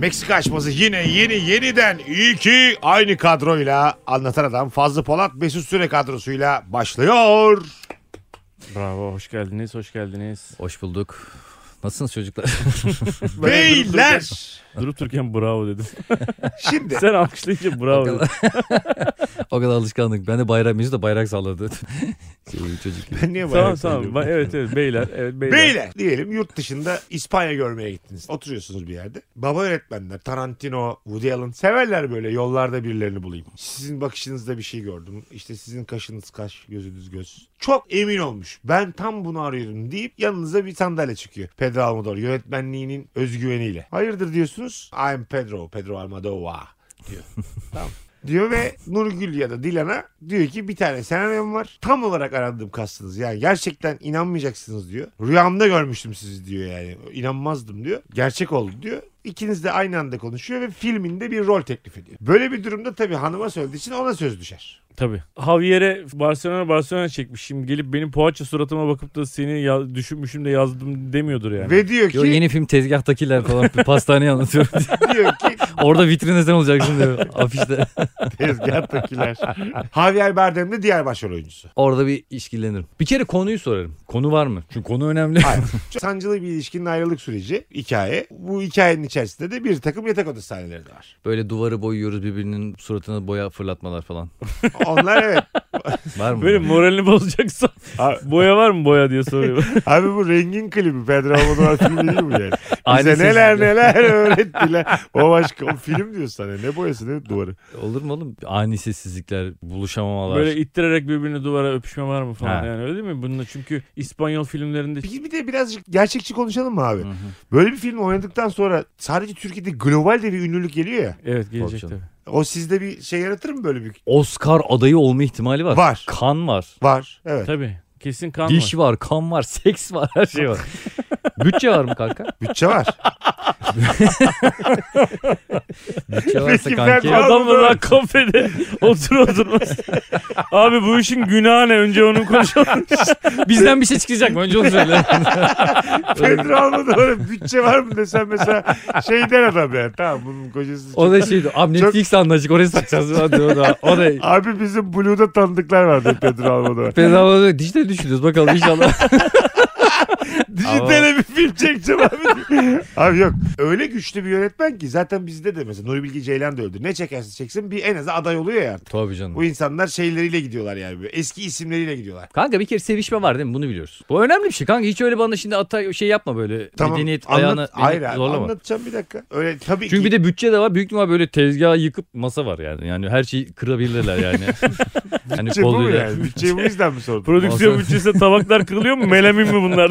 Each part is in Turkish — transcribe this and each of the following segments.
Meksika açması yine yeni yeniden iyi ki aynı kadroyla anlatan adam Fazlı Polat Mesut Süre kadrosuyla başlıyor. Bravo, hoş geldiniz, hoş geldiniz. Hoş bulduk. Nasılsınız çocuklar? Beyler Durup dururken bravo dedim. şimdi Sen alkışlayınca bravo o, dedim. kadar, o kadar alışkanlık. Ben de bayrak, Mesut da bayrak salladı. şey, çocuk. gibi. ben niye tamam bayrak tamam. söylüyorum? Ba- Evet evet beyler. Evet beyler. Beyler diyelim yurt dışında İspanya görmeye gittiniz. Oturuyorsunuz bir yerde. Baba öğretmenler Tarantino, Woody Allen severler böyle yollarda birilerini bulayım. Sizin bakışınızda bir şey gördüm. İşte sizin kaşınız kaş, gözünüz göz. Çok emin olmuş. Ben tam bunu arıyorum deyip yanınıza bir sandalye çıkıyor. Pedro Almodovar yönetmenliğinin özgüveniyle. Hayırdır diyorsunuz. I'm Pedro, Pedro Almodovar diyor. tamam diyor ve Nurgül ya da Dilan'a diyor ki bir tane senaryom var. Tam olarak aradığım kastınız. Yani gerçekten inanmayacaksınız diyor. Rüyamda görmüştüm sizi diyor yani. İnanmazdım diyor. Gerçek oldu diyor. İkiniz de aynı anda konuşuyor ve filminde bir rol teklif ediyor. Böyle bir durumda tabii hanıma söylediği için ona söz düşer. Tabii. Javier'e Barcelona Barcelona çekmiş. Şimdi gelip benim poğaça suratıma bakıp da seni ya- düşünmüşüm de yazdım demiyordur yani. Ve diyor ki Yo, yeni film tezgahtakiler falan bir pastaneyi anlatıyorum. diyor ki Orada vitrinde sen olacaksın diyor afişte. tezgahtakiler. Javier Bardem de diğer başrol oyuncusu. Orada bir işkillenirim. Bir kere konuyu sorarım. Konu var mı? Çünkü konu önemli. Hayır. Çok Sancılı bir ilişkinin ayrılık süreci hikaye. Bu hikayenin içerisinde de bir takım yatak odası sahneleri de var. Böyle duvarı boyuyoruz birbirinin suratına boya fırlatmalar falan. Onlar evet. Var mı? Böyle moralini bozacaksa boya var mı boya diye soruyor. Abi bu rengin klibi Pedro Almodovar filmi değil mi yani? Aynı Bize neler sessizlik. neler öğrettiler. O başka o film diyorsun sana. Ne boyası ne duvarı. Olur mu oğlum? Ani sessizlikler, buluşamamalar. Böyle ittirerek birbirini duvara öpüşme var mı falan Ha. yani öyle değil mi? Bununla çünkü İspanyol filmlerinde Bir, bir de birazcık gerçekçi konuşalım mı abi? Hı hı. Böyle bir film oynadıktan sonra sadece Türkiye'de global de bir ünlülük geliyor ya. evet gelecek Tabii. O sizde bir şey yaratır mı böyle bir? Oscar adayı olma ihtimali var. Var. Kan var. Var. Evet. Tabii. Kesin kan Diş var. var, kan var, seks var, her şey var. Bütçe var mı kanka? Bütçe var. Bütçe varsa Peki kanki. ben- Adamla daha kafede otur oturmaz. Abi bu işin günahı ne? Önce onu konuşalım. Bizden bir şey çıkacak mı? Önce onu söyle. Pedro Almodovar'a bütçe var mı desem mesela şey der adam yani. Tamam bunun kocası. o da şeydi. Abi Çok- Netflix anlaşık oraya satacağız. Hadi o da. O da. Abi bizim Blue'da tanıdıklar vardı Pedro Almodovar. Bedava dijital düşünüyoruz bakalım inşallah. Dijitale bir film çekeceğim abi. abi yok. Öyle güçlü bir yönetmen ki zaten bizde de mesela Nuri Bilge Ceylan da öldü. Ne çekerse çeksin bir en az aday oluyor ya artık. Tabii canım. Bu insanlar şeyleriyle gidiyorlar yani. Böyle. Eski isimleriyle gidiyorlar. Kanka bir kere sevişme var değil mi? Bunu biliyoruz. Bu önemli bir şey. Kanka hiç öyle bana şimdi ata şey yapma böyle. Tamam. Medeniyet Anlat- ayağına Hayır abi zorlama. anlatacağım bir dakika. Öyle tabii Çünkü ki. bir de bütçe de var. Büyük ihtimal böyle tezgahı yıkıp masa var yani. Yani her şeyi kırabilirler yani. hani Bütçe bu mu yani? Bütçeyi bu yüzden mi sordun? Prodüksiyon bütçesi tabaklar kırılıyor mu? Melamin mi bunlar?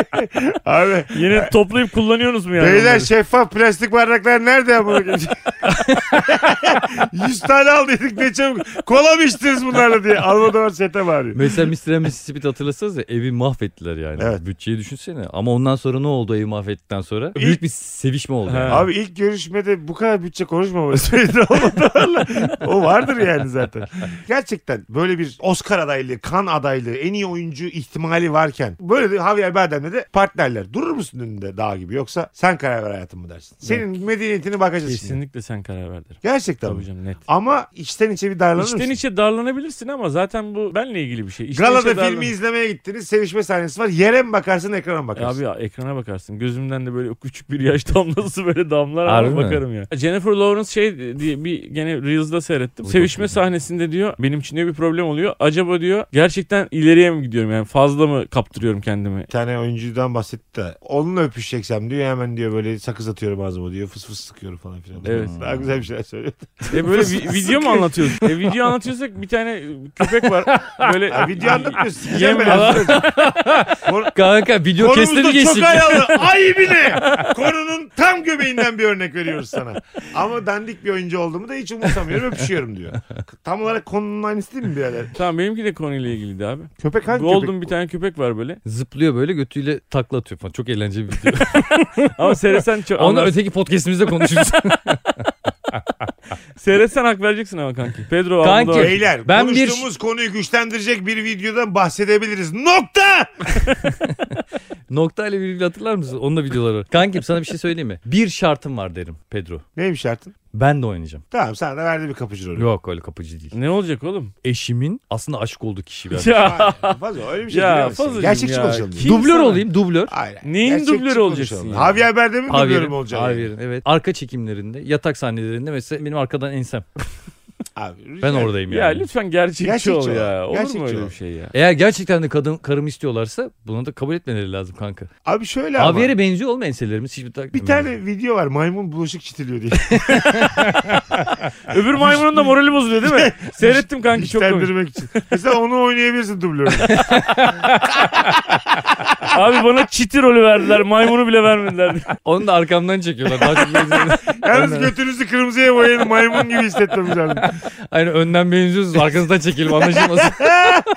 abi Yine toplayıp kullanıyorsunuz mu yani? Beyler şeffaf plastik bardaklar nerede ya bunu? 100 tane aldıydık ne çabuk. Kola mı içtiniz bunlarla diye. Almodovar sete bağırıyor. Mesela Mr. and Mississippi hatırlasanız ya evi mahvettiler yani. Evet. Bütçeyi düşünsene. Ama ondan sonra ne oldu evi mahvettikten sonra? İlk- Büyük bir sevişme oldu. Yani. Abi ilk görüşmede bu kadar bütçe konuşmaması Almodovar'la. O vardır yani zaten. Gerçekten böyle bir Oscar adaylığı, kan adaylığı, en iyi oyuncu ihtimali varken böyle de Javier Bardem'le de partnerler durur musun önünde dağ gibi yoksa sen karar ver hayatım mı dersin? Senin medeniyetini bakacağız şimdi. Kesinlikle sen karar ver derim. Gerçekten Tabii mi? canım net. Ama içten içe bir darlanır İçten mısın? içe darlanabilirsin ama zaten bu benle ilgili bir şey. İçten Galada içe darlan- filmi izlemeye gittiniz. Sevişme sahnesi var. Yere mi bakarsın ekrana mı E bakarsın? Abi ya, ekrana bakarsın. Gözümden de böyle küçük bir yaş damlası böyle damlar Harbi mi? bakarım ya. Jennifer Lawrence şey diye bir gene Reels'da seyrettim. Oy, Sevişme çok güzel. sahnesinde diyor benim için diyor bir problem oluyor. Acaba diyor gerçekten ileriye mi gidiyorum yani fazla mı kaptırıyorum kendimi? Bir tane oyuncudan bahsetti de onunla öpüşeceksem diyor hemen diyor böyle sakız atıyorum ağzıma diyor fıs fıs sıkıyorum falan filan. Evet. Daha güzel bir şeyler söylüyor. E böyle vi- video mu anlatıyorsun? E video anlatıyorsak bir tane köpek var. Böyle Ya video anlatmıyorsun. Sikeceğim ben. Kanka video kesleri Konumuzda geçtik. çok ayalı. Ay bile. Konunun tam göbeğinden bir örnek veriyoruz sana. Ama dandik bir oyuncu olduğumu da hiç umursamıyorum öpüşüyorum diyor. Tam olarak konunun aynısı değil mi birader? Tamam benimki de konuyla ilgiliydi abi. Köpek hangi Golden köpek? bir tane köpek var böyle. Zıplıyor böyle götüyle takla atıyor falan. Çok eğlenceli bir video. Ama seyretsen çok Onu anlarsın. öteki podcastimizde konuşuruz. Seyretsen hak vereceksin ama kanki. Pedro Kanki, Almodovar. Beyler Ben bir- konuştuğumuz konuyu güçlendirecek bir videodan bahsedebiliriz. Nokta! Nokta ile virgül hatırlar mısın? Onun da videoları var. Kankim sana bir şey söyleyeyim mi? Bir şartım var derim Pedro. Neymiş şartın? Ben de oynayacağım. Tamam sana da verdi bir kapıcı rolü. Yok öyle kapıcı değil. Ne olacak oğlum? Eşimin aslında aşık olduğu kişi ben. Ya. Hayır, Fazla öyle bir şey Ya, diyemezsin. Fazlacığım Gerçekçi ya. konuşalım. Kim- dublör sana- olayım dublör. Hayır. Neyin Gerçekçi dublörü olacaksın ya? Javier Bardem'in dublörü mü olacaksın? Javier'in, evet. Arka çekimlerinde, yatak sahnelerinde mesela benim arkadan ensem. Abi, Ben oradayım Ya yani. lütfen gerçekçi, Gerçekçi ol ya. Olur Gerçekçi mu öyle ol. bir şey ya? Eğer gerçekten de kadın karımı istiyorlarsa bunu da kabul etmeleri lazım kanka. Abi şöyle ama. Javier'e benziyor oğlum enselerimiz. Hiçbir tak- Bir tane video var maymun bulaşık çitiliyor diye. Öbür maymunun da morali bozuluyor değil mi? Seyrettim kanki çok komik. İçin. Mesela onu oynayabilirsin dublörü. Abi bana çiti rolü verdiler. Maymunu bile vermediler. Onu da arkamdan çekiyorlar. Daha çok. Yalnız götünüzü kırmızıya boyayın maymun gibi hissetmemiz lazım. Aynen önden benziyorsunuz arkanızdan çekelim anlaşılmasın.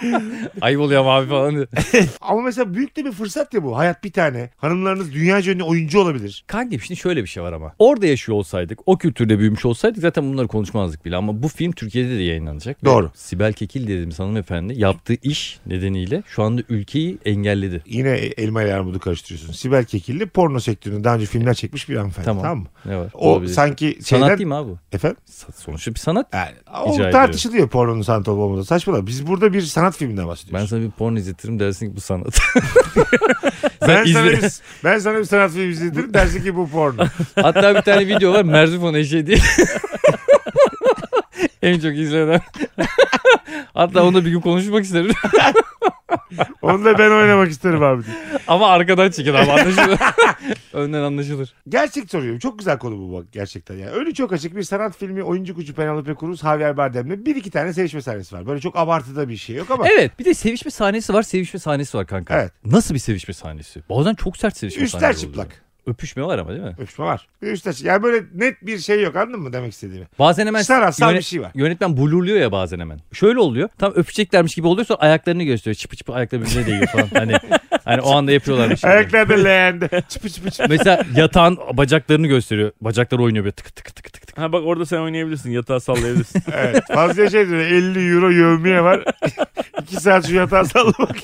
Ayıp oluyor abi falan diyor. Ama mesela büyük de bir fırsat ya bu. Hayat bir tane. Hanımlarınız dünyaca ünlü oyuncu olabilir. Kankim şimdi şöyle bir şey var ama. Orada yaşıyor olsaydık, o kültürde büyümüş olsaydık zaten bunları konuşmazdık bile. Ama bu film Türkiye'de de yayınlanacak. Ve Doğru. Sibel Kekil dediğimiz hanımefendi yaptığı iş nedeniyle şu anda ülkeyi engelledi. Yine elma ile armudu karıştırıyorsun. Sibel Kekilli porno sektöründe daha önce filmler çekmiş bir hanımefendi. Tamam, Tamam. mı? Ne var? O Olabilir. sanki şeyden... Sanat değil mi abi? Efendim? Sonuçta bir sanat. Yani, o İcra tartışılıyor pornonun sanat olup olmadığı. Saçmalama. Biz burada bir sanat filminden bahsediyoruz. Ben sana bir porno izletirim dersin ki bu sanat. ben, sana bir, ben sana bir sanat filmi izletirim dersin ki bu porno. Hatta bir tane video var Merzifon eşeği diye. en çok izlenen. Hatta onu bir gün konuşmak isterim. Onu da ben oynamak isterim abi. Ama arkadan çekin abi anlaşılır. Önden anlaşılır. Gerçek soruyorum. Çok güzel konu bu bak gerçekten. Yani. Önü çok açık bir sanat filmi oyuncu kucu Penelope Cruz, Javier Bardem'le bir iki tane sevişme sahnesi var. Böyle çok abartıda bir şey yok ama Evet bir de sevişme sahnesi var sevişme sahnesi var kanka. Evet. Nasıl bir sevişme sahnesi? Bazen çok sert sevişme üstler sahneleri çıplak. oluyor. Öpüşme var ama değil mi? Öpüşme var. Çıplak. Yani böyle net bir şey yok anladın mı demek istediğimi? Bazen hemen Sanatsal yönet- bir şey var. yönetmen blurluyor ya bazen hemen. Şöyle oluyor. Tam öpeceklermiş gibi oluyor sonra ayaklarını gösteriyor. Çıpı çıpı ayakları birbirine değiyor falan. Hani hani o anda yapıyorlar bir şey. Ayaklar da leğende. Çıpı çıpı çıpı. Mesela yatağın bacaklarını gösteriyor. Bacakları oynuyor böyle tık tık tık tık tık. Ha bak orada sen oynayabilirsin. Yatağı sallayabilirsin. Evet. Fazla şey diyor. 50 euro yövmiye var. 2 saat şu yatağa sallamak.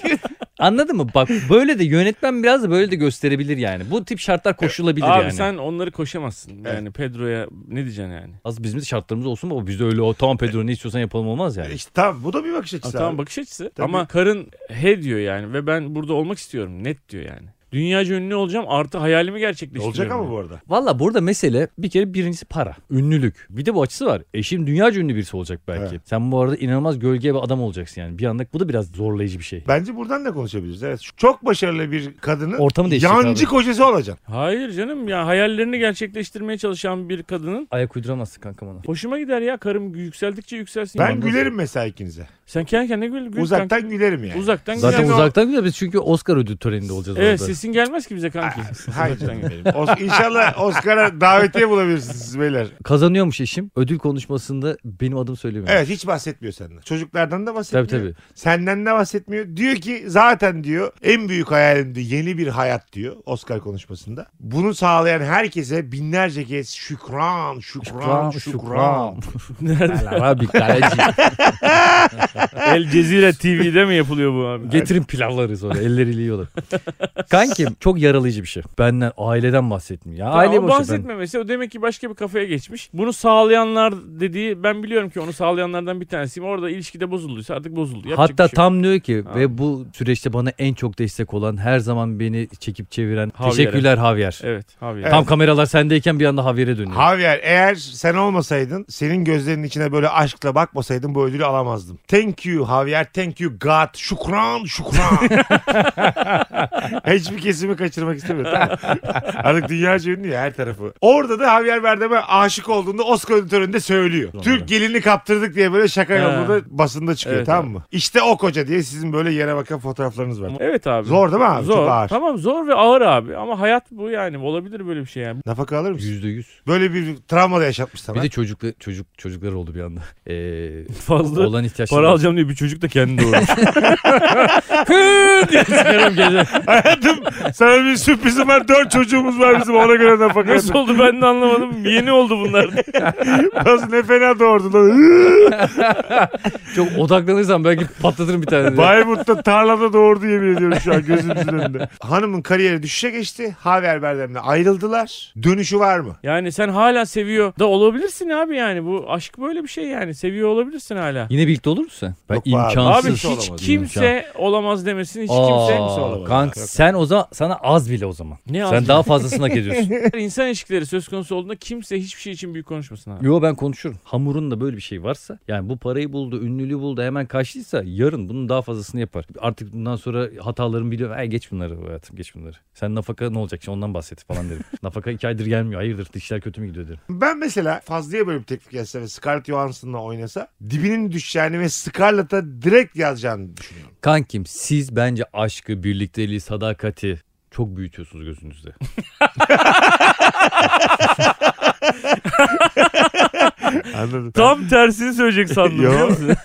Anladın mı? Bak böyle de yönetmen biraz da böyle de gösterebilir yani. Bu tip şartlar koşulabilir Abi yani. sen onları koşamazsın. Yani Pedro'ya ne diyeceksin yani? Az bizim de şartlarımız olsun ama bizde öyle o tamam Pedro ne istiyorsan yapalım olmaz yani. işte tamam bu da bir bakış Ha, açısı. tamam abi. bakış açısı. Tabii. Ama karın he diyor yani ve ben burada olmak istiyorum. Net diyor yani. Dünyaca ünlü olacağım artı hayalimi gerçekleştiriyorum. Olacak ama yani. bu arada. Valla burada mesele bir kere birincisi para. Ünlülük. Bir de bu açısı var. Eşim dünyaca ünlü birisi olacak belki. Evet. Sen bu arada inanılmaz gölge bir adam olacaksın yani. Bir anda bu da biraz zorlayıcı bir şey. Bence buradan da konuşabiliriz. Evet. Çok başarılı bir kadının Ortamı yancı abi. kocası olacaksın. Hayır canım ya hayallerini gerçekleştirmeye çalışan bir kadının Ayak uyduramazsın kankam ona. hoşuma gider ya karım yükseldikçe yükselsin. Ben gülerim mesela ikinize. Sen kendi kendine gül. gül Uzaktan kanka. gülerim yani. Uzaktan Zaten güler. uzaktan gidiyor biz çünkü Oscar ödül töreninde olacağız Evet orada. sesin gelmez ki bize kanki. Hayır Uzaktan canım benim. Os- İnşallah Oscar'a davetiye bulabilirsiniz beyler. Kazanıyormuş eşim. Ödül konuşmasında benim adım söylemiyor. Evet hiç bahsetmiyor senden. Çocuklardan da bahsetmiyor. Tabii tabii. Senden de bahsetmiyor. Diyor ki zaten diyor en büyük hayalimdi yeni bir hayat diyor Oscar konuşmasında. Bunu sağlayan herkese binlerce kez şükran, şükran, şükran. Nerede? Abi kaleci. El Cezire TV'de mi yapılıyor bu abi? Getirin pilavları sonra elleriyle yiyorlar. Kankim çok yaralayıcı bir şey. Benden aileden bahsettim. Ya Tamam, aile o boşu ben. bahsetmemesi o demek ki başka bir kafaya geçmiş. Bunu sağlayanlar dediği ben biliyorum ki onu sağlayanlardan bir tanesiyim. Orada ilişkide bozulduysa artık bozuldu. Yapacak Hatta şey yok. tam diyor ki Ha. ve bu süreçte bana en çok destek olan her zaman beni çekip çeviren Javier'e. teşekkürler Javier. Evet. Evet. Tam kameralar sendeyken bir anda Javier'e dönüyor. Javier eğer sen olmasaydın senin gözlerinin içine böyle aşkla bakmasaydın bu ödülü alamazdım. Thank you Javier, thank you God, şükran, şükran. Hiçbir kesimi kaçırmak istemiyorum. Artık dünyaca ünlü ya her tarafı. Orada da Javier Bardem'e aşık olduğunda Oscar ödül töreninde söylüyor. Türk gelini kaptırdık diye böyle şaka yolunda basında çıkıyor Evet, tamam mı? İşte o koca diye sizin böyle yere bakan fotoğraflarınız var. Evet abi. Zor değil mi abi? Zor. Çok ağır. Tamam zor ve ağır abi ama hayat bu yani olabilir böyle bir şey yani. Nafaka alır mısın? Yüzde yüz. Böyle bir travma da yaşatmış sana. Bir de çocuklu, çocuk çocuklar oldu bir anda. Ee, Fazla olan ihtiyaçları. para alacağım diye bir çocuk da kendi doğurmuş. diye gece. Hayatım sana bir sürprizim var. Dört çocuğumuz var bizim ona göre nafaka. Nasıl oldu ben de anlamadım. Yeni oldu bunlar. Nasıl ne fena doğurdu lan. Çok odaklanırsam belki patlatırım bir tane. diye. Bayburt'ta tarlada doğurdu yemin ediyorum şu an gözümüzün önünde. Hanımın kariyeri düşüşe geçti. Haber Berdem'le ayrıldılar. Dönüşü var mı? Yani sen hala seviyor da olabilirsin abi yani. Bu aşk böyle bir şey yani. Seviyor olabilirsin hala. Yine birlikte olur musun sen? Yok be abi. imkansız. Abi hiç olamaz. kimse olamaz demesin. Hiç Aa, kimse. olamaz. Kank Yok. sen o zaman sana az bile o zaman. Ne sen az daha fazlasını hak ediyorsun. İnsan ilişkileri söz konusu olduğunda kimse hiçbir şey için büyük konuşmasın abi. Yo ben konuşurum. Hamurun da böyle bir şey varsa yani bu parayı buldu, ünlülüğü buldu hemen kaçtıysa yarın bunun daha fazlasını yapar. Artık bundan sonra hatalarımı biliyorum. Ay geç bunları hayatım geç bunları. Sen nafaka ne olacak şimdi ondan bahset falan derim. nafaka iki aydır gelmiyor. Hayırdır işler kötü mü gidiyor derim. Ben mesela Fazlı'ya böyle bir teklif gelse ve Scarlett Johansson'la oynasa dibinin düşeceğini ve Scarlett'a direkt yazacağını düşünüyorum. Kankim siz bence aşkı, birlikteliği, sadakati çok büyütüyorsunuz gözünüzde. Anladın? Tam tersini söyleyecek sandım Yo. biliyor musun?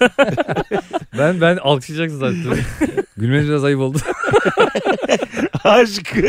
Ben ben alkışlayacaksın zaten. Gülmeniz biraz ayıp oldu. Aşkı,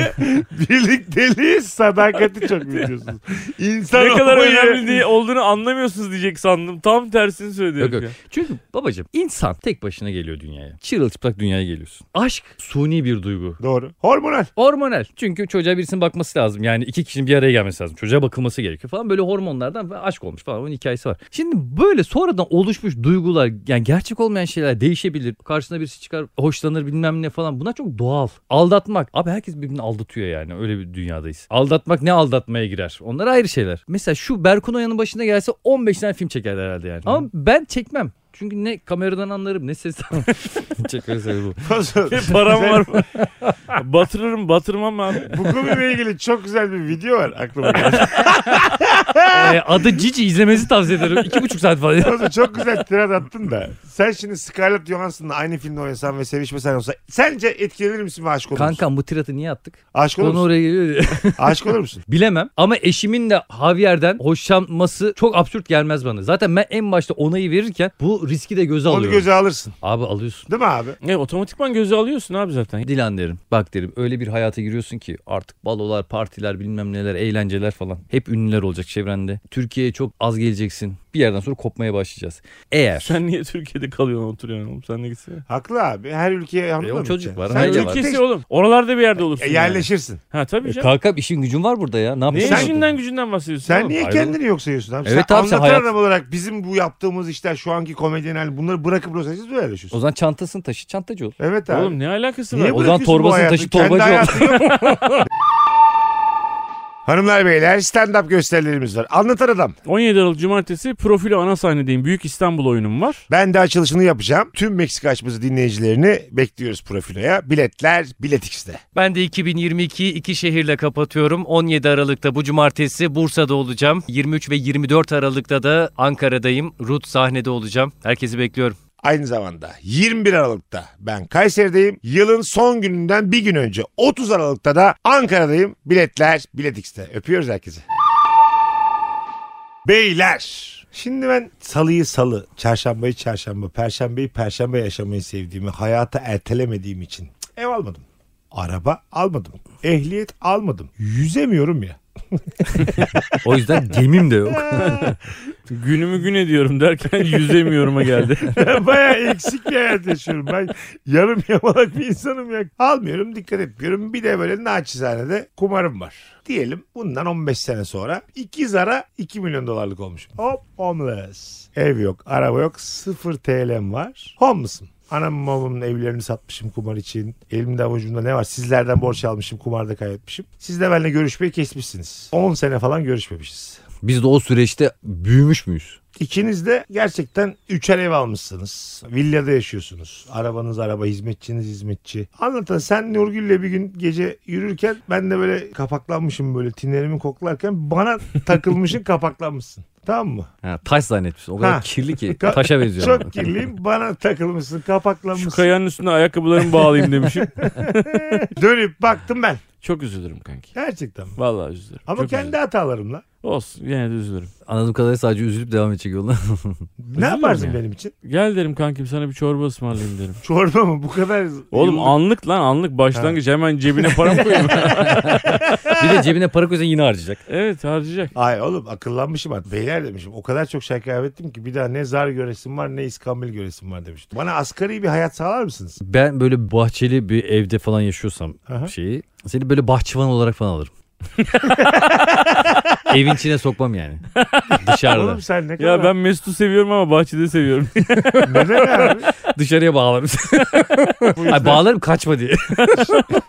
birlikteliği, sadakati çok biliyorsunuz. İnsan ne kadar olmayı- önemli diye olduğunu anlamıyorsunuz diyecek sandım. Tam tersini söyledi. Yok yok. ya. Çünkü babacığım insan tek başına geliyor dünyaya. Çırılçıplak dünyaya geliyorsun. Aşk suni bir duygu. Doğru. Hormonal. Hormonal. Çünkü çocuğa birisinin bakması lazım. Yani iki kişinin bir araya gelmesi lazım. Çocuğa bakılması gerekiyor falan. Böyle hormonlardan ve aşk olmuş falan. Onun hikayesi var. Şimdi böyle sonradan oluşmuş duygular yani gerçek olmayan şeyler değişebilir. Karşısına birisi çıkar hoşlanır bilmem ne falan. Bunlar çok doğal. Aldatmak. Abi herkes birbirini aldatıyor yani. Öyle bir dünyadayız. Aldatmak ne aldatmaya girer? Onlar ayrı şeyler. Mesela şu Berkun Oya'nın başına gelse 15 tane film çekerler herhalde yani. Ama ben çekmem. Çünkü ne kameradan anlarım ne sesten Çekmesi sebebi bu. Ne param var mı? Batırırım batırmam abi. Bu konuyla ilgili çok güzel bir video var aklıma geldi. Ee, adı Cici izlemenizi tavsiye ederim. İki buçuk saat falan. Oğlum çok güzel tirat attın da. Sen şimdi Scarlett Johansson'la aynı filmde oynasan ve sevişmesen olsa sence etkilenir misin ve aşık olur musun? Kankam bu tiratı niye attık? Aşık olur Konu musun? oraya geliyor diye. Aşık olur musun? Bilemem ama eşimin de Javier'den hoşlanması çok absürt gelmez bana. Zaten ben en başta onayı verirken bu riski de göze Onu alıyorum. göze alırsın. Abi alıyorsun. Değil mi abi? Ne otomatikman gözü alıyorsun abi zaten. Dilan derim. Bak derim öyle bir hayata giriyorsun ki artık balolar, partiler bilmem neler, eğlenceler falan. Hep ünlüler olacak çevrende. Türkiye'ye çok az geleceksin. Bir yerden sonra kopmaya başlayacağız. Eğer Sen niye Türkiye'de kalıyorsun oturuyorsun oğlum sen de gitsene. Haklı abi. Her ülkeye anladın E, o mı? çocuk var, Sen var. Ülkesi oğlum. Oralarda bir yerde olursun. E, yani. yerleşirsin. Ha tabii E, canım. kankam işin gücün var burada ya. Ne Ne yapacaksın? işinden gücünden bahsediyorsun? Sen oğlum? niye ayrılık- kendini yok sayıyorsun abi? Evet sen abi, sen anlatan hayat- adam olarak bizim bu yaptığımız işler şu anki komedyen hali bunları bırakıp Los böyle. O zaman çantasını taşı, çantacı ol. Evet abi. Oğlum ne alakası Niye var? O zaman bırakıyorsun bu torbasını hayatı? taşı, Kendi torbacı ol. hayatın yok. Hanımlar beyler stand-up gösterilerimiz var. Anlatan adam. 17 Aralık Cumartesi Profilo ana sahnedeyim. Büyük İstanbul oyunum var. Ben de açılışını yapacağım. Tüm Meksika açması dinleyicilerini bekliyoruz profiloya. Biletler Bilet X'de. Ben de 2022'yi iki şehirle kapatıyorum. 17 Aralık'ta bu cumartesi Bursa'da olacağım. 23 ve 24 Aralık'ta da Ankara'dayım. Rut sahnede olacağım. Herkesi bekliyorum. Aynı zamanda 21 Aralık'ta ben Kayseri'deyim. Yılın son gününden bir gün önce 30 Aralık'ta da Ankara'dayım. Biletler Bilet X'te. Öpüyoruz herkese. Beyler. Şimdi ben salıyı salı, çarşambayı çarşamba, perşembeyi perşembe yaşamayı sevdiğimi, hayata ertelemediğim için ev almadım. Araba almadım. Ehliyet almadım. Yüzemiyorum ya. O yüzden gemim de yok. Günümü gün ediyorum derken yüzemiyorum'a geldi. Baya eksik bir hayat yaşıyorum. Ben yarım yamalak bir insanım ya. Almıyorum dikkat etmiyorum. Bir de böyle naçizane de kumarım var. Diyelim bundan 15 sene sonra iki zara 2 milyon dolarlık olmuşum. Hop homeless. Ev yok, araba yok, 0 TL'm var. Homeless'ım. Anamın babamın evlerini satmışım kumar için. Elimde avucumda ne var? Sizlerden borç almışım, kumarda kaybetmişim. Siz de benimle görüşmeyi kesmişsiniz. 10 sene falan görüşmemişiz. Biz de o süreçte büyümüş müyüz? İkiniz de gerçekten üçer ev almışsınız. Villada yaşıyorsunuz. Arabanız araba, hizmetçiniz hizmetçi. Anlatan sen Nurgül'le bir gün gece yürürken ben de böyle kapaklanmışım böyle tinlerimi koklarken bana takılmışın kapaklanmışsın. Tamam mı? Ha, taş zannetmişsin. O kadar Ha. kirli ki taşa benziyor. Çok kirliyim. Bana takılmışsın, Şu kapaklanmışsın. kayanın üstüne ayakkabılarımı bağlayayım demişim. Dönüp baktım ben. Çok üzülürüm kanki. Gerçekten. Vallahi üzülürüm. Ama Çok kendi üzülürüm. hatalarımla. Olsun yine de üzülürüm. Anladığım kadarıyla sadece üzülüp devam edecek yoluna. Ne yaparsın ya. benim için? Gel derim kankim sana bir çorba ısmarlayayım derim. Çorba mı? Bu kadar... Oğlum yıllık- anlık lan anlık başlangıç hemen cebine para mı koyayım? bir de cebine para koysa yine harcayacak. evet harcayacak. Ay oğlum akıllanmışım artık. Beyler demişim. O kadar çok şey kaybettim ki bir daha ne zar göresim var ne iskambil göresim var demiştim. Bana asgari bir hayat sağlar mısınız? Ben böyle bahçeli bir evde falan yaşıyorsam Aha. şeyi seni böyle bahçıvan olarak falan alırım. Evin içine sokmam yani. Dışarıda. Oğlum sen ne kadar... Ya ben Mesut'u seviyorum ama bahçede seviyorum. Neden abi? Dışarıya bağlarım. Bu yüzden Ay, bağlarım kaçma diye.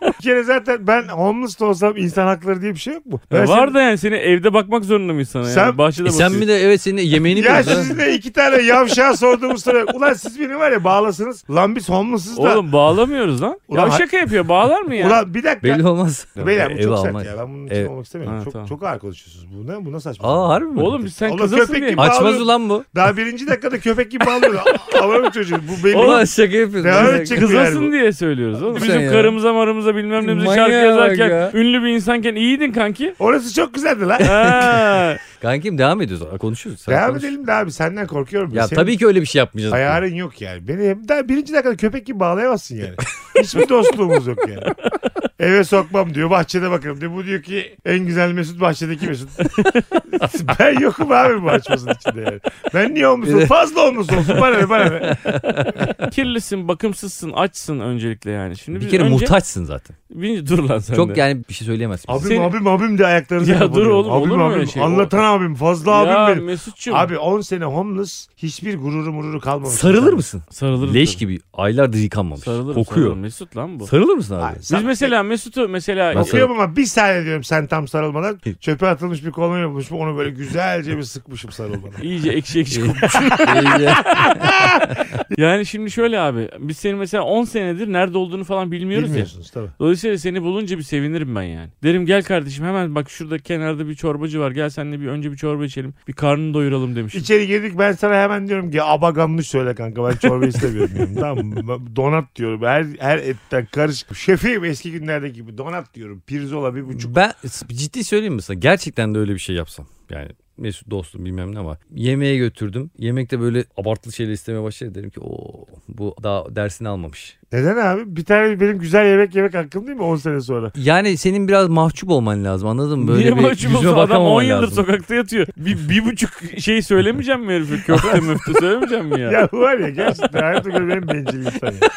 bir kere zaten ben homeless da olsam insan hakları diye bir şey yok mu? Ben Var sen- da yani seni evde bakmak zorunda mıyız sana? Sen- yani? Bahçede E sen bakıyor. bir de evet senin yemeğini Ya biliyorsun. sizin de iki tane yavşağa sorduğumuz soru. Ulan siz beni var ya bağlasınız. Lan biz homeless'ız da. Oğlum bağlamıyoruz lan. Ulan ya ha- şaka yapıyor bağlar mı ya? Ulan bir dakika. Belli olmaz. Beyler bu Ev çok sert ya. Ben bunun için Evet. olmak istemiyorum. Ha, çok, tamam. çok ağır konuşuyorsunuz. Bu ne? Bu nasıl saçma? Aa harbi mi? Oğlum biz sen Oğlum kızasın köpek diye. gibi- Açmaz ulan bu. Daha birinci dakikada köpek gibi bağlıyordu. Allah'ım çocuğu. Bu belli. Ulan şaka yapıyorsun. Devam Manyak. edecek. Kızasın yani bu. diye söylüyoruz oğlum. Sen Bizim ya. karımıza marımıza bilmem nemize Manyağa şarkı bak yazarken ya. ünlü bir insanken iyiydin kanki. Orası çok güzeldi lan. Ha. Kankim devam ediyoruz. Konuşuyoruz. Sen Devam konuş. edelim de abi senden korkuyorum. Ya Senin tabii ki öyle bir şey yapmayacağız. Ayarın yok yani. Beni hem daha birinci dakikada köpek gibi bağlayamazsın yani. Hiçbir dostluğumuz yok yani. Eve sokmam diyor. Bahçede bakarım diyor. Bu diyor ki en güzel Mesut bahçedeki Mesut. ben yokum abi bu açmasının içinde yani. Ben niye olmuşum? Fazla olmuş olsun. Bana ne bana ne. Kirlisin, bakımsızsın, açsın öncelikle yani. Şimdi Bir biz kere önce... muhtaçsın zaten. Bir, dur lan sen Çok de. yani bir şey söyleyemezsin. Abim Seni- abim abim de ayaklarını Ya dur oğlum, abim, olur mu abim. öyle şey? Anlatan abim. Fazla ya abim benim. Mesut'cum. Abi 10 sene homeless hiçbir gururu mururu kalmamış. Sarılır mısın? sarılırım. Leş tabii. gibi aylardır yıkanmamış. Sarılırım, Kokuyor. sarılırım. Mesut lan bu. Sarılır mısın abi? Ay, Biz mesela Mesut'u mesela Ben Okuyorum ama bir saniye diyorum sen tam sarılmadan. Çöpe atılmış bir kolonya bulmuş. Onu böyle güzelce bir sıkmışım sarılmadan. iyice ekşi ekşi kokmuş. yani şimdi şöyle abi biz senin mesela 10 senedir nerede olduğunu falan bilmiyoruz ya. Bilmiyorsunuz tabii. Dolayısıyla seni bulunca bir sevinirim ben yani. Derim gel kardeşim hemen bak şurada kenarda bir çorbacı var. Gel seninle bir önce bir çorba içelim. Bir karnını doyuralım demiş. İçeri girdik ben sana hemen diyorum ki abaganmış söyle kanka ben çorba istemiyorum diyorum. tamam mı? Donat diyorum her, her etten karışık. Şefim eski günlerdeki gibi donat diyorum. Pirzola bir buçuk. Ben ciddi söyleyeyim mi sana? Gerçekten de öyle bir şey yapsam. Yani Mesut dostum bilmem ne ama yemeğe götürdüm. Yemekte böyle abartılı şeyler istemeye başladı. Dedim ki o bu daha dersini almamış. Neden abi? Bir tane benim güzel yemek yemek hakkım değil mi 10 sene sonra? Yani senin biraz mahcup olman lazım anladın mı? Böyle Niye bir mahcup olsun adam 10 bakamaman yıldır lazım. sokakta yatıyor. Bir, bir buçuk şey söylemeyeceğim mi herife? Köfte müftü söylemeyeceğim mi ya? Ya var ya gerçekten gördüğüm en bencil insan ya.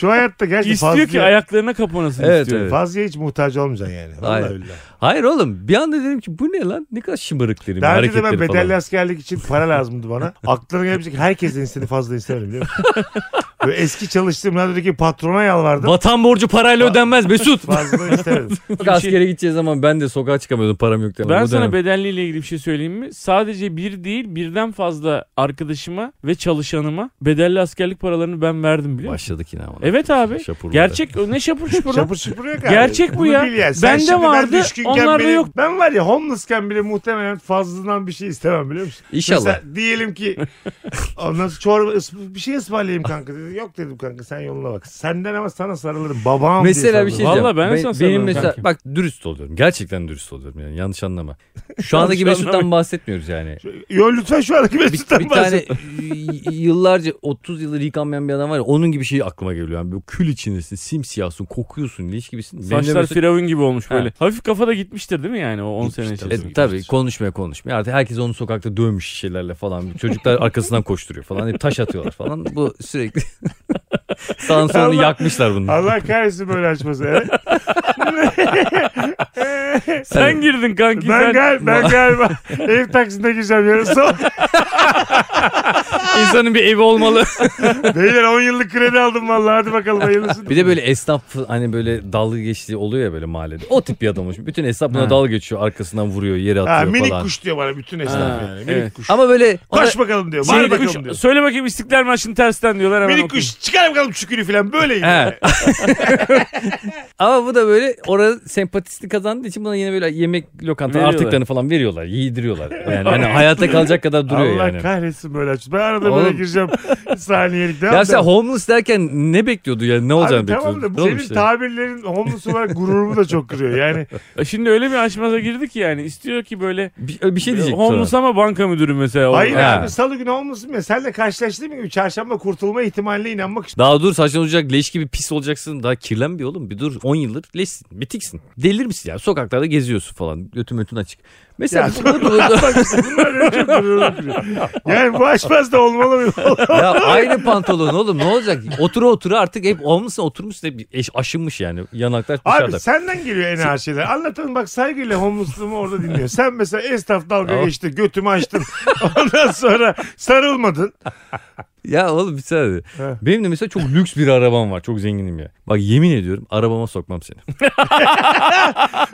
Şu hayatta gerçekten İstiyor fazla, ki ayaklarına kapanasın Evet, istiyor. evet. fazlaya hiç muhtaç olmayacaksın yani. Vallahi Hayır. billahi. Hayır oğlum bir anda dedim ki bu ne lan? Ne kadar şımarık dedim. Daha önce de ben bedelli falan. askerlik için para lazımdı bana. Aklına gelebilecek herkesten istedi fazla istemedim biliyor musun? Böyle eski çalıştığım radyodaki patrona yalvardım. Vatan borcu parayla ödenmez Mesut. Fazla istemedim. Askere gideceği zaman ben de sokağa çıkamıyordum param yok demem. Ben sana dönem. bedelliyle ilgili bir şey söyleyeyim mi? Sadece bir değil birden fazla arkadaşıma ve çalışanıma bedelli askerlik paralarını ben verdim biliyor musun? Başladık yine ama. Evet abi. Şapurlarda. Gerçek ne şapur şupur lan? Şapır şupur yok abi. Gerçek bu Bunu ya. bil. Sen Bende şimdi vardı, düşkünken onlarda yok. Ben var ya homeless'ken bile muhtemelen fazladan bir şey istemem biliyor musun? İnşallah. Mesela diyelim ki ondan sonra çorba bir şey ısmarlayayım kanka dedi. Dedi. Yok dedim kanka sen yoluna bak. Senden ama sana sarılırım. Babam Mesela diye bir şey diyeceğim. ben de sana benim sarılırım mesela kankim. bak dürüst oluyorum. Gerçekten dürüst oluyorum yani yanlış anlama. Şu andaki Yanlış Mesut'tan bahsetmiyoruz yani. Yo lütfen şu andaki Mesut'tan bir tane bahset. y- yıllarca 30 yıldır yıkanmayan bir adam var ya onun gibi şey aklıma geliyor. Yani böyle kül içindesin, simsiyahsın, kokuyorsun, leş gibisin. Saçlar mesela- firavun gibi olmuş Ha. böyle. Hafif kafada gitmiştir değil mi yani o 10 sene E, içerisinde? tabii konuşmaya konuşmaya. Artık herkes onu sokakta dövmüş şişelerle falan. Çocuklar arkasından koşturuyor falan. Hep taş atıyorlar falan. Bu sürekli sağın solunu Allah- yakmışlar bunu. Allah kahretsin böyle açması. Evet. Sen girdin kanki ben, sen. gal ben galiba ev taksinde gireceğim yarın son. İnsanın bir evi olmalı. Beyler 10 yıllık kredi aldım vallahi hadi bakalım hayırlısı. bir de böyle esnaf hani böyle dalga geçtiği oluyor ya böyle mahallede. O tip bir adam olmuş. Bütün esnaf buna Ha. dalga geçiyor. Arkasından vuruyor, yere Ha, atıyor minik falan. kuş diyor bana bütün esnaf Ha, yani. Minik evet. kuş. Ama böyle ona- Koş bakalım diyor. Bağır kuş- bakalım diyor. söyle bakayım İstiklal Marşı'nı tersten diyorlar hemen Minik okuyayım. kuş çıkar bakalım çükürü falan böyle yani. Ama bu da böyle orada sempatisini kazandığı için buna yine böyle yemek lokanta artıklarını falan veriyorlar. Yediriyorlar. Yani hani hayatta kalacak kadar duruyor Allah yani. kahretsin böyle aç. Ben arada böyle Oğlum. gireceğim saniyelik. Devam Ya sen homeless derken ne bekliyordu yani ne olacağını Abi tamam bekliyordun? da senin ya? tabirlerin homeless olarak gururumu da çok kırıyor. Yani E Şimdi öyle bir açmaza girdi ki yani istiyor ki böyle bir, bir şey diyecek homeless ama banka müdürü mesela. hayır Ha. abi salı günü homeless'ım ya. Senle karşılaştığım gibi çarşamba kurtulma ihtimaline inanmak istiyorum. Daha dur saçın olacak leş gibi pis olacaksın. Daha kirlen bir oğlum. Bir dur 10 yıldır leşsin. Bitiksin. Delir misin ya? Sokaklarda geziyorsun falan. Götün ötün açık. Mesela Ya, bu- bu- bu- Bak işte bunlar benim çok gururumu kırıyor. Yani bu açmaz da olmalı mı? ya aynı pantolon oğlum ne olacak? Otura otura artık hep olmuşsun oturmuşsun hep eş, aşınmış yani. Yanaklar dışarıda. Abi senden geliyor en ağır şeyler. Anlatalım bak saygıyla homeless'lığımı orada dinliyor. Sen mesela esnaf dalga geçti. Götümü açtın. Ondan sonra sarılmadın. Ya oğlum bir saniye. He. Benim de mesela çok lüks bir arabam var. Çok zenginim ya. Bak yemin ediyorum arabama sokmam seni.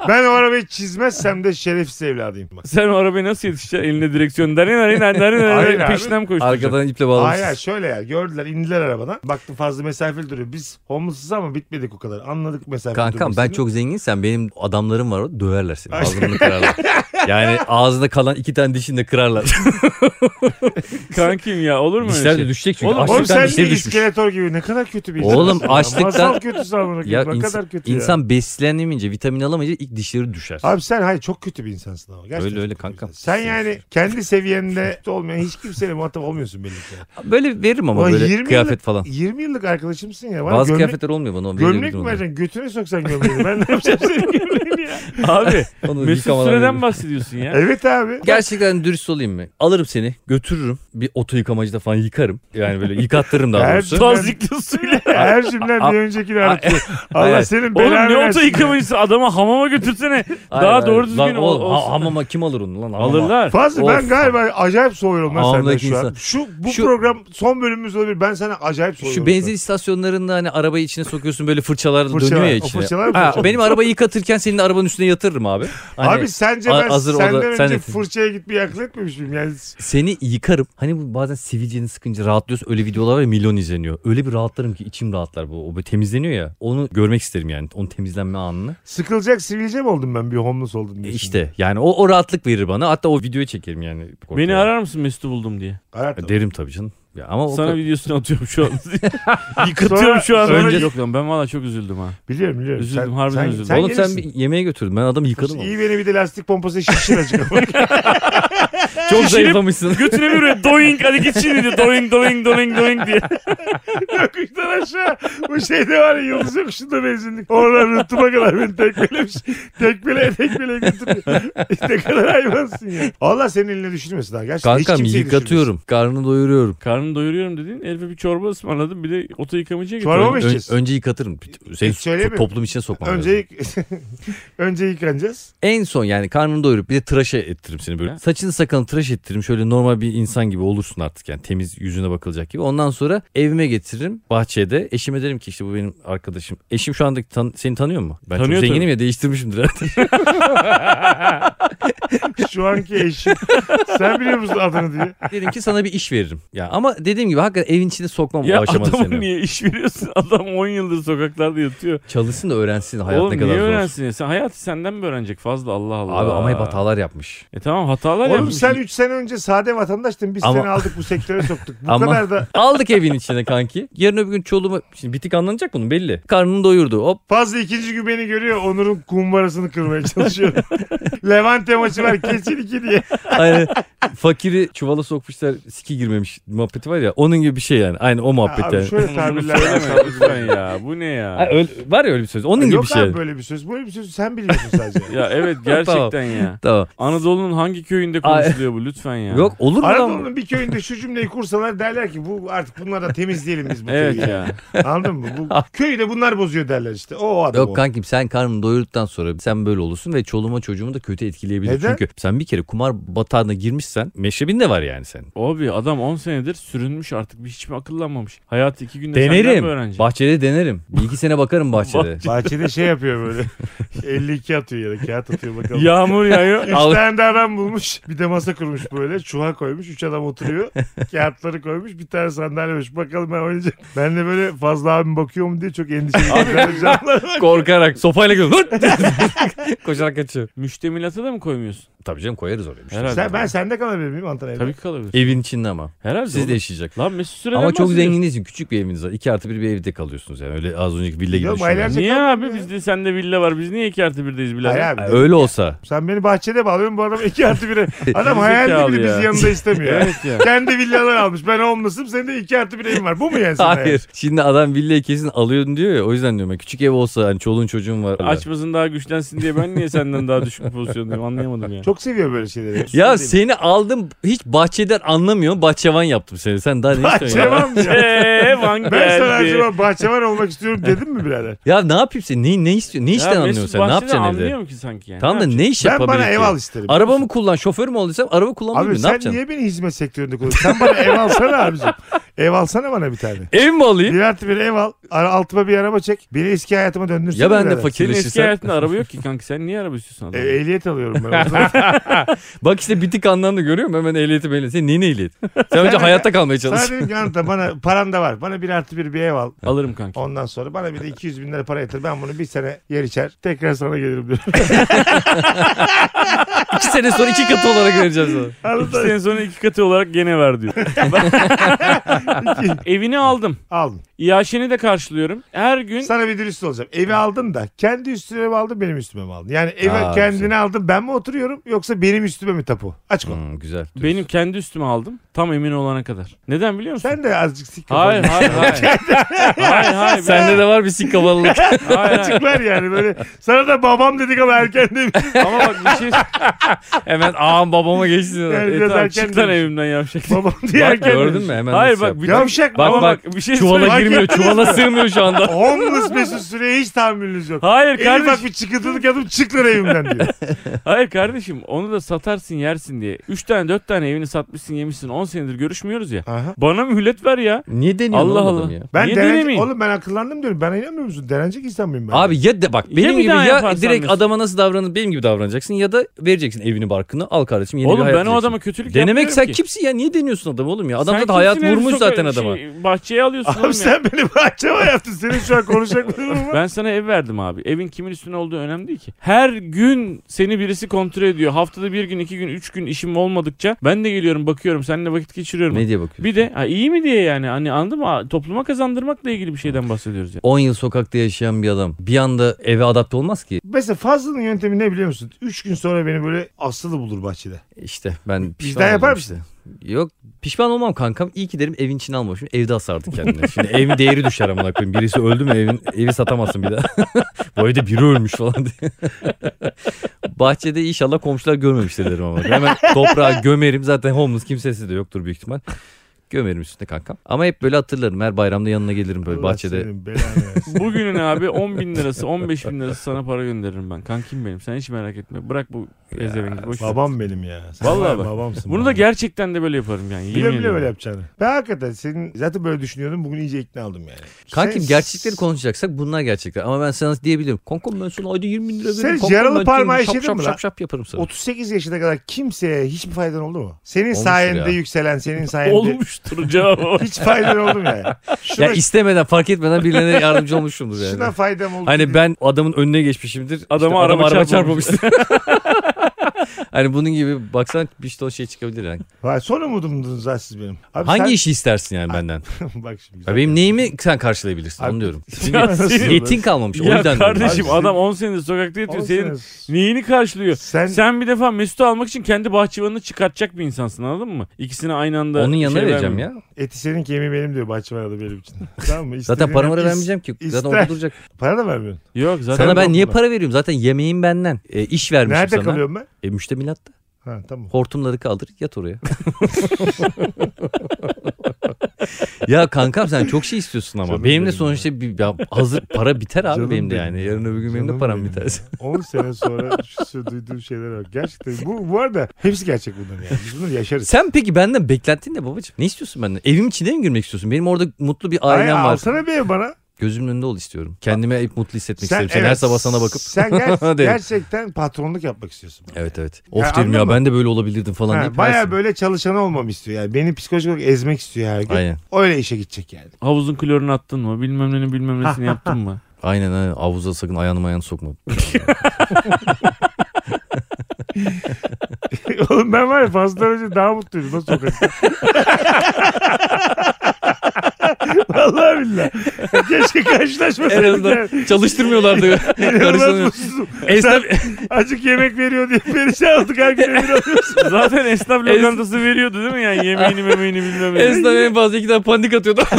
Ben o arabayı çizmezsem de şerefsiz evladıyım. Bak. Sen o arabayı nasıl yetişeceksin eline direksiyon darin darin darin Hayır darin abi. peşinden mi koşturacaksın? Arkadan iple bağlamışsın. Hayır şöyle ya gördüler indiler arabadan. Baktım fazla mesafeli duruyor. Biz homeless'ız ama bitmedik o kadar. Anladık mesafeli Kankam ben çok zenginsem benim adamlarım var orada döverler seni. Ağzını kırarlar. Yani ağzında kalan iki tane dişini de kırarlar. Kankim ya olur mu öyle Dişler şey? Düşecek çünkü. Oğlum, Oğlum Açlıktan sen dişleri de düşmüş. iskeletor gibi ne kadar kötü bir Oğlum, insansın ya. açlıktan- Masal kötüsü amına Ya. Ne ins- kadar kötü ya. insan beslenemeyince, vitamin alamayınca ilk dişleri düşer. Abi sen hayır çok kötü bir insansın ama. Gerçekten Öyle öyle bir kankam. Sen yani kendi seviyende olmayan hiç kimseyle muhatap olmuyorsun belli ki. Böyle veririm ama Ulan böyle 20 kıyafet yıllık- falan. 20 yıllık arkadaşımsın ya. Bana Bazı gömlek, kıyafetler olmuyor bana. gömlek mi vereceksin? Götüne soksan gömleğini. Ben ne yapacağım senin gömleğini ya? Abi Mesut Süre'den bahsediyorsun ya. Evet abi. Gerçekten dürüst olayım mı? Alırım seni götürürüm bir oto yıkamacıda falan yıkarım. Yani böyle yıkattırırım daha Her doğrusu. Tazikli suyla. Her cümlen bir öncekini aratıyor. Allah Evet. senin Oğlum belanı ne versin oto ya. yıkamacısı adamı hamama götürsene. Hayır, Daha hayır. doğru düzgün Lan oğlum, ol- olsun. ha- hamama kim alır onu lan? Hamama. Alırlar. Fazla ben Of. galiba acayip soğuyorum lan senden Ağımdaki şu an. insan. Şu, bu Şu- program son bölümümüz olabilir. Ben sana acayip soğuyorum. Şu benzin istasyonlarında hani arabayı içine sokuyorsun böyle fırçalarla Fırçalar, dönüyor ya o içine. fırçalar mı Ha, fırçalar? benim arabayı yıkatırken senin arabanın üstüne yatırırım abi. Hani Abi sence a- ben hazır o da- senden sen önce de- fırçaya gitmeyi akıl etmemiş miyim? Yani seni yıkarım. Hani bu bazen sivilceni sıkınca rahatlıyorsun. Öyle videolar var ya milyon izleniyor. Öyle bir rahatlarım ki içim rahatlar bu. O böyle temizleniyor ya. Onu görmek isterim yani. Onun temizlenme anını. sıkılacak sivilce mi oldum ben bir homeless oldum E diyorsun. İşte yani o, o rahatlık verir bana. Hatta o videoyu çekerim yani. Beni arar mısın Mesut'u buldum diye. Arat Derim tabii canım. Ya ama o Sana kadar- videosunu atıyorum şu an. Yıkatıyorum Sonra- şu an. sonra- Önce... Yok lan ben valla çok üzüldüm ha. Biliyorum biliyorum. Üzüldüm, harbiden üzüldüm. Oğlum sen gelirsin. bir yemeğe götürdün. Ben adamı yıkadım. İyi beni bir de lastik pompası şişir açık. Çok zayıflamışsın. Götüne bir böyle doing hadi git şimdi diye doing doing doing doing diye. Yokuştan aşağı. Bu şeyde var ya yıldız yokuşunda benzinlik. Oradan rıhtıma kadar beni tekmelemiş. Tekmele tekmele götürüyor. ne kadar hayvansın ya. Allah senin eline düşürmesin daha. Gerçekten hiç Kankam kimseyi yıkatıyorum. Karnını doyuruyorum. Karnını doyuruyorum dedin. Herife bir çorba ısmarladım. Bir de oto yıkamacıya Çorba mı Ön- içeceğiz? önce yıkatırım. Seni Hiç söylemiyorum. toplum içine sokmam Önce, lazım. yık- Önce yıkanacağız. En son yani karnını doyurup bir de tıraşa ettiririm seni böyle. Ha? Saçını sakalını tıraş ettiririm. Şöyle normal bir insan gibi olursun artık yani. Temiz yüzüne bakılacak gibi. Ondan sonra evime getiririm bahçede. Eşime derim ki işte bu benim arkadaşım. Eşim şu anda tan- seni tanıyor mu? Ben Tanıyor çok zenginim tabii. ya değiştirmişimdir. Şu anki eşim. Sen biliyor musun adını diye. derim ki sana bir iş veririm. Ya ama dediğim gibi hakikaten evin içine sokmam Ya o aşamada seni. niye iş veriyorsun? Adam 10 yıldır sokaklarda yatıyor. Çalışsın da öğrensin hayat Oğlum ne kadar niye zor. öğrensin ya? Sen hayatı senden mi öğrenecek fazla Allah Allah. Abi ama hep hatalar yapmış. E tamam hatalar Oğlum yapmış. sen 3 3 sene önce sade vatandaştın. Biz Ama- seni aldık bu sektöre soktuk. Bu Ama- kadar da Aldık evin içine kanki. Yarın öbür gün çoluğuma şimdi bitik anlanacak bunun belli. Karnını doyurdu. Hop fazla ikinci gün beni görüyor. Onur'un kumbarasını kırmaya çalışıyor. Levante maçı var kesin iki diye. Hani fakiri çuvala sokmuşlar siki girmemiş muhabbeti var ya onun gibi bir şey yani. Aynı o muhabbet Abi yani. şöyle tabirler lütfen ya. Bu ne ya? Ha, öyle, var ya öyle bir söz. Onun gibi Yok bir şey. abi böyle bir söz. Böyle bir söz sen biliyorsun sadece. Ya evet gerçekten ya. Tamam. Anadolu'nun hangi köyünde konuşuluyor bu lütfen ya. Yok olur mu lan? Anadolu'nun bir köyünde şu cümleyi kursalar derler ki bu artık bunları da temizleyelim biz bu Evet köyü. ya. Anladın mı? Bu köyü de bunlar bozuyor derler işte. O, o adam o. Yok kankim sen karnını doyurduktan sonra sen böyle olursun ve çoluğuma çocuğumu da kötü etkileyebilir. Neden? Çünkü sen bir kere kumar batağına girmişsen meşrebin de var yani senin. Abi adam 10 senedir sürünmüş artık bir hiç mi akıllanmamış. Hayatı iki günde senden mi Denerim. öğrenecek? Bahçede denerim. Bir iki sene bakarım bahçede. Bahçede şey yapıyor böyle. 52 atıyor ya da kağıt atıyor bakalım. Yağmur yağıyor. Üç Al. tane de adam bulmuş. Bir de masa kurmuş böyle. Çuha koymuş. Üç adam oturuyor. Kağıtları koymuş. Bir tane sandalye koymuş. Bakalım ben oynayacağım. Ben de böyle fazla abim bakıyor mu diye çok endişeliyim. Korkarak sopayla gidiyor. Koşarak kaçıyor. Müştemilatı da mı koymuyorsun? Tabii canım koyarız oraya. Herhalde. Sen, ben sende kalabilir miyim Antalya'da? Tabii ki kalabilir. Evin içinde ama. Herhalde. Siz de yaşayacak. Lan Mesut Süre'den Ama çok zengin değilsin. Küçük bir eviniz var. İki artı bir bir evde kalıyorsunuz yani. Öyle az önceki villa gibi aylarca- Niye abi? ya. Bizde sende villa var. Biz niye iki artı birdeyiz birader? Hayır abi. Öyle olsa. Sen beni bahçede bağlıyorsun bu adam iki artı bire. Adam Gerizekalı hayalini bile ya. bizi yanında istemiyor. Evet ya. Kendi villalar almış. Ben homeless'ım. Senin de iki artı bir evin var. Bu mu yani sana? Hayır. Şimdi adam villayı kesin alıyorsun diyor ya. O yüzden diyorum ben. Küçük ev olsa hani çoluğun çocuğun var. Açmasın daha güçlensin diye ben niye senden daha düşük bir pozisyondayım anlayamadım ya. Çok seviyor böyle şeyleri. Ya seni aldım hiç bahçeden anlamıyorsun. Bahçevan yaptım seni. Sen daha ne istiyorsun ya? Bahçevan mı ya? Ben sana acaba bahçevan olmak istiyorum dedim mi birader? Ya ne yapayım sen? Ne, ne istiyorsun? Ne işten Ya anlıyorsun sen? Ne yapacaksın evde? anlıyor ki sanki yani? Tamam da Ne ne iş Ben yapabilir bana ev al isterim. Araba mı kullan? Şoför mü olduysam araba kullanmayayım Abi mı? Ne sen yapacaksın? niye beni hizmet sektöründe kullanıyorsun? Sen bana ev alsana abicim. Ev alsana bana bir tane. Ev mi alayım? Bir artı bir ev al. Ara, altıma bir araba çek. Beni eski hayatıma döndürsün. Ya ben de birader. Senin eski fakirleşirsem. hayatında araba yok ki kanka sen niye araba istiyorsun E, adam? ehliyet alıyorum ben. o zaman. Bak işte bitik anlamda görüyor musun? Hemen ehliyeti belli. Senin neyin ehliyet? Sen önce hayatta kalmaya çalış. Sana dedim ki Anita bana paran da var. Bana bir artı bir bir ev al. Alırım kanka. Ondan sonra bana bir de 200 bin lira para yatır. Ben bunu bir sene yer içer. Tekrar sana gelirim diyor. İki sene sonra iki katı olarak vereceğim sana. İki sene sonra iki katı olarak gene ver diyor. Evini aldım. Aldın. İyaşeni de karşılıyorum. Her gün Sana bir dürüst olacağım. Evi aldın da kendi üstüne mi aldın benim üstüme mi aldın? Yani eve Aa, kendine güzel. aldın ben mi oturuyorum yoksa benim üstüme mi tapu? Açık ol. Hmm, güzel. benim kendi üstüme aldım. Tam emin olana kadar. Neden biliyor musun? Sen de azıcık sik Hayır hayır hayır. hayır hayır. Sende de var bir sik havalılık. hayır, hayır. Açıklar yani böyle. Sana da babam dedik ama erken demiş. Ama bak bir şey Hemen ağam babama geçti. Yani E, biraz tamam, erken çık lan demiş. evimden yavşak. babam diye Bak erken gördün demiş. mü hemen Hayır nasıl bak yaptı? bir Yavşak Bak bak, bak bir şey çuvala söyleyeyim. girmiyor. Çuvala sığmıyor şu anda. Homeless Mesut Süre'ye hiç tahammülünüz yok. Hayır En kardeşim. ufak bir çıkıntılık yapıp çık lan evimden diyor. Hayır kardeşim onu da satarsın yersin diye. 3 tane 4 tane evini satmışsın yemişsin 10 senedir görüşmüyoruz ya. Aha. Bana mühlet ver ya. Niye deniyorsun Allah Allah. ya? Ben Niye denence- denemeyeyim? Oğlum ben akıllandım diyorum. Ben inanmıyor musun? Denenecek insan mıyım ben? Abi ya de bak Ya benim bir gibi daha ya yaparsan direkt adama nasıl davranır benim gibi davranacaksın ya da vereceksin evini barkını al kardeşim yeni bir Oğlum hayat ben o adama kötülük Denemek sen ki. kimsin ya niye deniyorsun adamı oğlum ya? Adam Sen zaten hayat vurmuş zaten adama. Şey, bahçeye alıyorsun oğlum Abi ya. sen beni bahçeme yaptın. Senin şu an konuşacak bir durum var. Ben sana ev verdim abi. Evin kimin üstüne olduğu önemli değil ki. Her gün seni birisi kontrol ediyor. Haftada bir gün, iki gün, üç gün işim olmadıkça ben de geliyorum bakıyorum. Seninle vakit geçiriyorum. Ne diye bakıyorsun? Bir de ha, iyi mi diye yani hani anladın mı? Topluma kazandırmakla ilgili bir şeyden bahsediyoruz ya. 10 yıl sokakta yaşayan bir adam bir anda eve adapte olmaz ki. Mesela Fazlı'nın yöntemi ne biliyor musun? Üç gün sonra beni böyle asılı bulur bahçede. İşte ben pişman Vicdan yapar mısın? işte. Yok pişman olmam kankam. İyi ki derim evin içine almamışım. Evde asardı kendine. Şimdi evin değeri düşer amına koyayım. Birisi öldü mü evin evi satamazsın bir daha. Bu evde biri ölmüş falan diye. Bahçede inşallah komşular görmemiştir derim ama. Hemen toprağa gömerim. Zaten homeless kimsesi de yoktur büyük ihtimal. Gömerim üstüne kankam. Ama hep böyle hatırlarım. Her bayramda yanına gelirim böyle Allah bahçede. senin belanı versin. Bugünün abi 10 bin lirası 15 bin lirası sana para gönderirim ben. Kankim benim sen hiç merak etme. Bırak bu ezevengi boş ver. babam benim ya. Sen Vallahi var ya bak. babamsın. Bunu da gerçekten de böyle yaparım yani. Bile Yemin bile ediyorum. böyle yapacağını. Ben hakikaten senin zaten böyle düşünüyordum. Bugün iyice ikna oldum yani. Kankim Sen- gerçekleri konuşacaksak bunlar gerçekler. Ama ben sana diyebilirim. Kankam ben sana ayda 20 bin lira Sen veririm. Kankam yaralı ben parmağı şap işledin şap mi lan? şap şap yaparım sana. 38 yaşına kadar kimseye hiçbir faydan oldu mu? Senin Olmuştur sayende ya. yükselen, senin sayende Olmuştur o. hiç faydan oldu mu yani? Şuna, Ya istemeden fark etmeden birilerine yardımcı olmuşumdur yani. şuna faydam oldu. Hani ben adamın önüne geçmişimdir. Adama İşte adam araba araba çarpmamış. çarpmamıştır. Hani bunun gibi baksan bir ton şey çıkabilir yani. Vay, son umudumdunuz ha siz benim. Abi Hangi sen- işi istersin yani benden? Bak şimdi. Ya benim neyimi sen karşılayabilirsin Abi- onu diyorum. Senin- niyetin kalmamış o Ya yüzden diyorum. kardeşim Abi adam sen- 10 senedir sokakta yatıyor. Senin neyini karşılıyor? Sen, Sen bir defa Mesut'u almak için kendi bahçıvanını çıkartacak bir insansın anladın mı? İkisini aynı anda Onun yanına şey vereceğim vermiyor. ya. eti senin kemiği benim diyor bahçıvan adı benim için. tamam mı? Zaten paramı vermeyeceğim ki. Zaten ister. orada duracak. Para da vermiyorsun. Yok zaten Sana ben niye para veriyorum? Zaten yemeğim benden. E, iş vermişim Nerede sana. kalıyorum ben? E, müştemilatta. Ha tamam. Hortumları kaldır yat oraya. ya kankam sen çok şey istiyorsun ama. Canım benim de sonuçta bir, ya hazır para biter abi Canım benim de yani. ya. Yarın öbür gün benim de param benim biter. ya. 10 sene sonra şu duyduğum şeyler bak. Gerçekten bu, bu arada hepsi gerçek bunların yani. Biz bunları yaşarız. Sen peki benden beklentin ne babacığım? Ne istiyorsun benden? Evim içine mi girmek istiyorsun? Benim orada mutlu bir Ay, ailem var. alsana bir ev bana. Gözümün önünde ol istiyorum. Kendime hep mutlu hissetmek Sen, isterim. Sen her evet, sabah sana bakıp. Sen ger- Derim. gerçekten patronluk yapmak istiyorsun. Evet evet. Ya Of derim anladın ya mı? ben de böyle olabilirdim falan Ha, deyip Baya böyle çalışan olmamı istiyor yani. Beni psikolojik olarak ezmek istiyor her gün. Aynen. Öyle işe gidecek yani. Havuzun klorunu attın mı? Bilmem nenin bilmem nesini yaptın mı? Aynen aynen. Havuza sakın ayağını ayağını sokma. Oğlum ben var ya fazladan önce daha mutluydum o sokakta. Billahi. Keşke en karşılaşmasaydık. azından Karıştırmıyor. mutsuzum. Esnaf, Acık yemek veriyor diye perişan olduk her gün. Zaten esnaf lokantası veriyordu değil mi yani yemeğini memeğini bilmem ne. esnaf en fazla iki tane pandik atıyordu.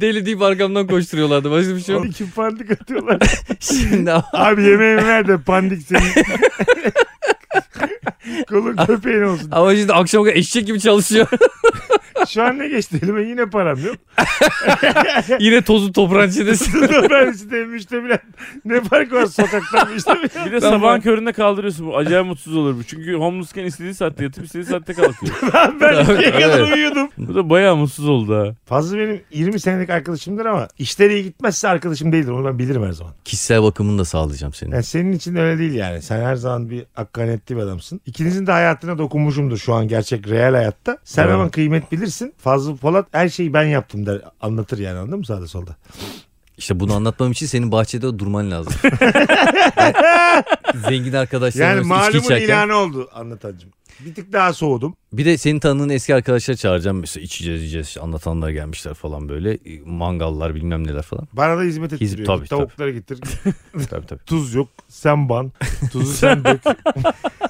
Deli deyip arkamdan koşturuyorlardı. Başka bir şey yok. İki pandik atıyorlar. Şimdi ama Abi yemeğimi ver de pandik senin. Kolun köpeğin olsun. ama şimdi akşam eşek gibi çalışıyor. Şu an ne geçti elime yine param yok. Yine tozu toprağın içindesin. ben işte müştemilen ne fark var sokaktan müştemilen. Bir de sabahın köründe kaldırıyorsun. Bu acayip mutsuz olur bu. Çünkü homelessken istediği saatte yatıp istediği saatte kalkıyor. ben ikiye kadar Evet. uyuyordum. bu da bayağı mutsuz oldu ha. Fazla benim 20 senelik arkadaşımdır ama işleri iyi gitmezse arkadaşım değildir. Onu ben bilirim her zaman. Kişisel bakımını da sağlayacağım senin. Yani senin için öyle değil yani. Sen her zaman bir hakkaniyetli bir adamsın. İkinizin de hayatına dokunmuşumdur şu an gerçek real hayatta. Sen Evet. hemen kıymet bilirsin. Fazla Polat her şeyi ben yaptım der. Anlatır yani anladın mı sağda solda? İşte bunu anlatmam için senin bahçede durman lazım. Zengin arkadaşlarım Yani içki malumun ilanı oldu anlatancım. Bir tık daha soğudum. Bir de senin tanıdığın eski arkadaşları çağıracağım. Mesela içeceğiz yiyeceğiz. işte anlatanlar gelmişler falan böyle. E, Mangallar bilmem neler falan. Bana da hizmet ettiriyor. Hizmet- tabii, Tavukları getir. tabii tabii. Tuz yok. Sen ban. Tuzu sen dök.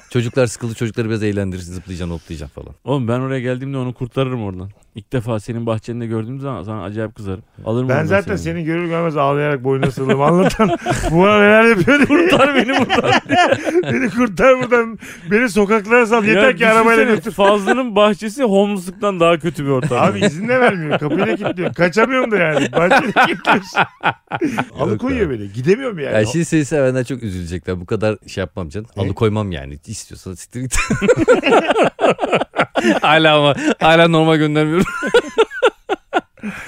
Çocuklar sıkıldı çocukları biraz eğlendirir. Zıplayacaksın hoplayacaksın falan. Oğlum ben oraya geldiğimde onu kurtarırım oradan. İlk defa senin bahçende gördüğüm zaman sana acayip kızarım. Alırım Ben zaten seni. seni görür görmez ağlayarak boynuna sarılırım. Anlatan bu bana neler yapıyor diye. Kurtar beni buradan. Beni kurtar buradan. Beni sokaklara sal. Yeter ki arabayla götür. Fazlı'nın bahçesi homeless'lıktan daha kötü bir ortam. Abi izin de vermiyor. Kapıyı da kilitliyor. Kaçamıyorum da yani. Bahçede kilitliyorsun. Alıkoyuyor beni. Gidemiyorum yani. Ya şimdi seni sevenler çok üzülecekler. Bu kadar şey yapmam canım. Ne? Alıkoymam yani. İstiyorsan siktir git. hala ama hala normal göndermiyorum.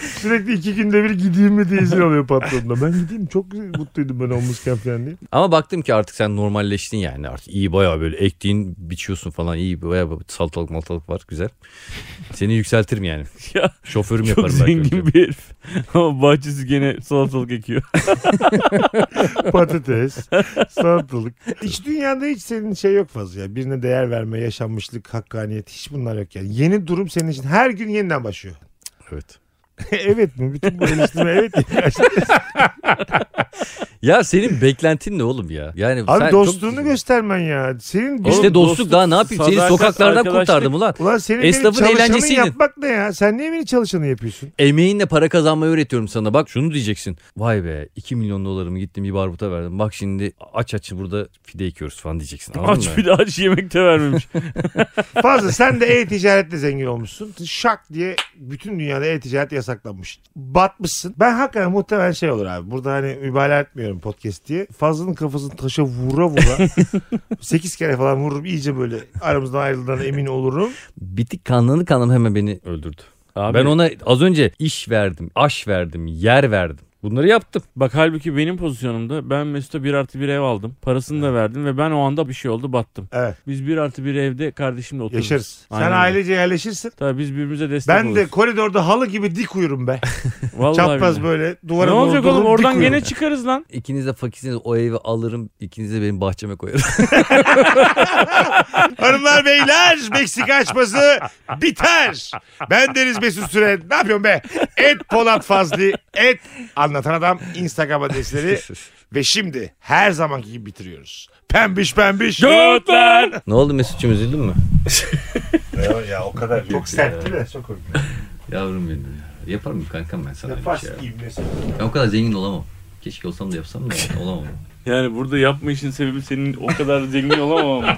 Sürekli iki günde bir gideyim mi diye izin alıyor patronuna. Ben gideyim çok mutluydum ben omuzken falan diye. Ama baktım ki artık sen normalleştin yani artık iyi bayağı böyle ektiğin biçiyorsun falan iyi bayağı böyle salatalık maltalık var güzel. Seni yükseltirim yani. Ya, Şoförüm Çok yaparım belki. zengin bir herif. Ama bahçesi gene salatalık ekiyor. Patates, salatalık. İç dünyada hiç senin şey yok fazla ya. Birine değer verme, yaşanmışlık, hakkaniyet hiç bunlar yok yani. Yeni durum senin için her gün yeniden başlıyor. Evet. evet mi? Bütün bu eleştirme evet. ya. Ya senin beklentin ne oğlum ya? Yani Abi sen dostluğunu çok... göstermen ya. Senin İşte Oğlum, dostluk, dostluk, daha ne yapayım? Seni sokaklardan kurtardım ulan. Ulan senin Esnafın eğlencesiydin. yapmak ne ya? Sen niye beni çalışanı yapıyorsun? Emeğinle para kazanmayı öğretiyorum sana. Bak şunu diyeceksin. Vay be 2 milyon dolarımı gittim bir barbuta verdim. Bak şimdi aç aç burada fide ekiyoruz falan diyeceksin. Aç mı? bir de aç yemek de vermemiş. Fazla sen de e-ticaretle zengin olmuşsun. Şak diye bütün dünyada e-ticaret yasaklanmış. Batmışsın. Ben hakikaten muhtemelen şey olur abi. Burada hani mübalağa etmiyorum podcast diye. Fazlının kafasını taşa vura vura 8 kere falan vururum. iyice böyle aramızdan ayrıldığına emin olurum. Bitik kanlanı kanlam hemen beni öldürdü. Abi, Ben ona az önce iş verdim, aş verdim, yer verdim. Bunları yaptım. Bak halbuki benim pozisyonumda ben Mesut'a bir artı bir ev aldım. Parasını da verdim ve ben o anda bir şey oldu battım. Evet. Biz bir artı bir evde kardeşimle otururuz. Yaşarız. Sen Aynen öyle. ailece yerleşirsin. Tabii biz birbirimize destek Ben de oluruz. koridorda halı gibi dik uyurum be. Vallahi Çapraz billahi. böyle duvara Ne doğru olacak oğlum dik oradan uyurum. gene çıkarız lan. İkiniz de fakirsiniz o evi alırım. İkiniz de benim bahçeme koyarım. Hanımlar beyler Meksika açması biter. Ben Deniz Mesut Süre. Ne yapıyorum be? Et Polat Fazlı. Et Anlatan Adam Instagram adresleri. Ve şimdi her zamanki gibi bitiriyoruz. Pembiş pembiş. Götler. ne oldu Mesut'cum üzüldün mü? ya, ya o kadar. Çok sertti de. Çok komik. Yavrum benim ya. Yaparım kankam ben sana öyle bir Yaparsın şey. ya. Ben o kadar zengin olamam. Keşke olsam da yapsam da olamam. Yani burada yapma işin sebebi senin o kadar zengin olamam.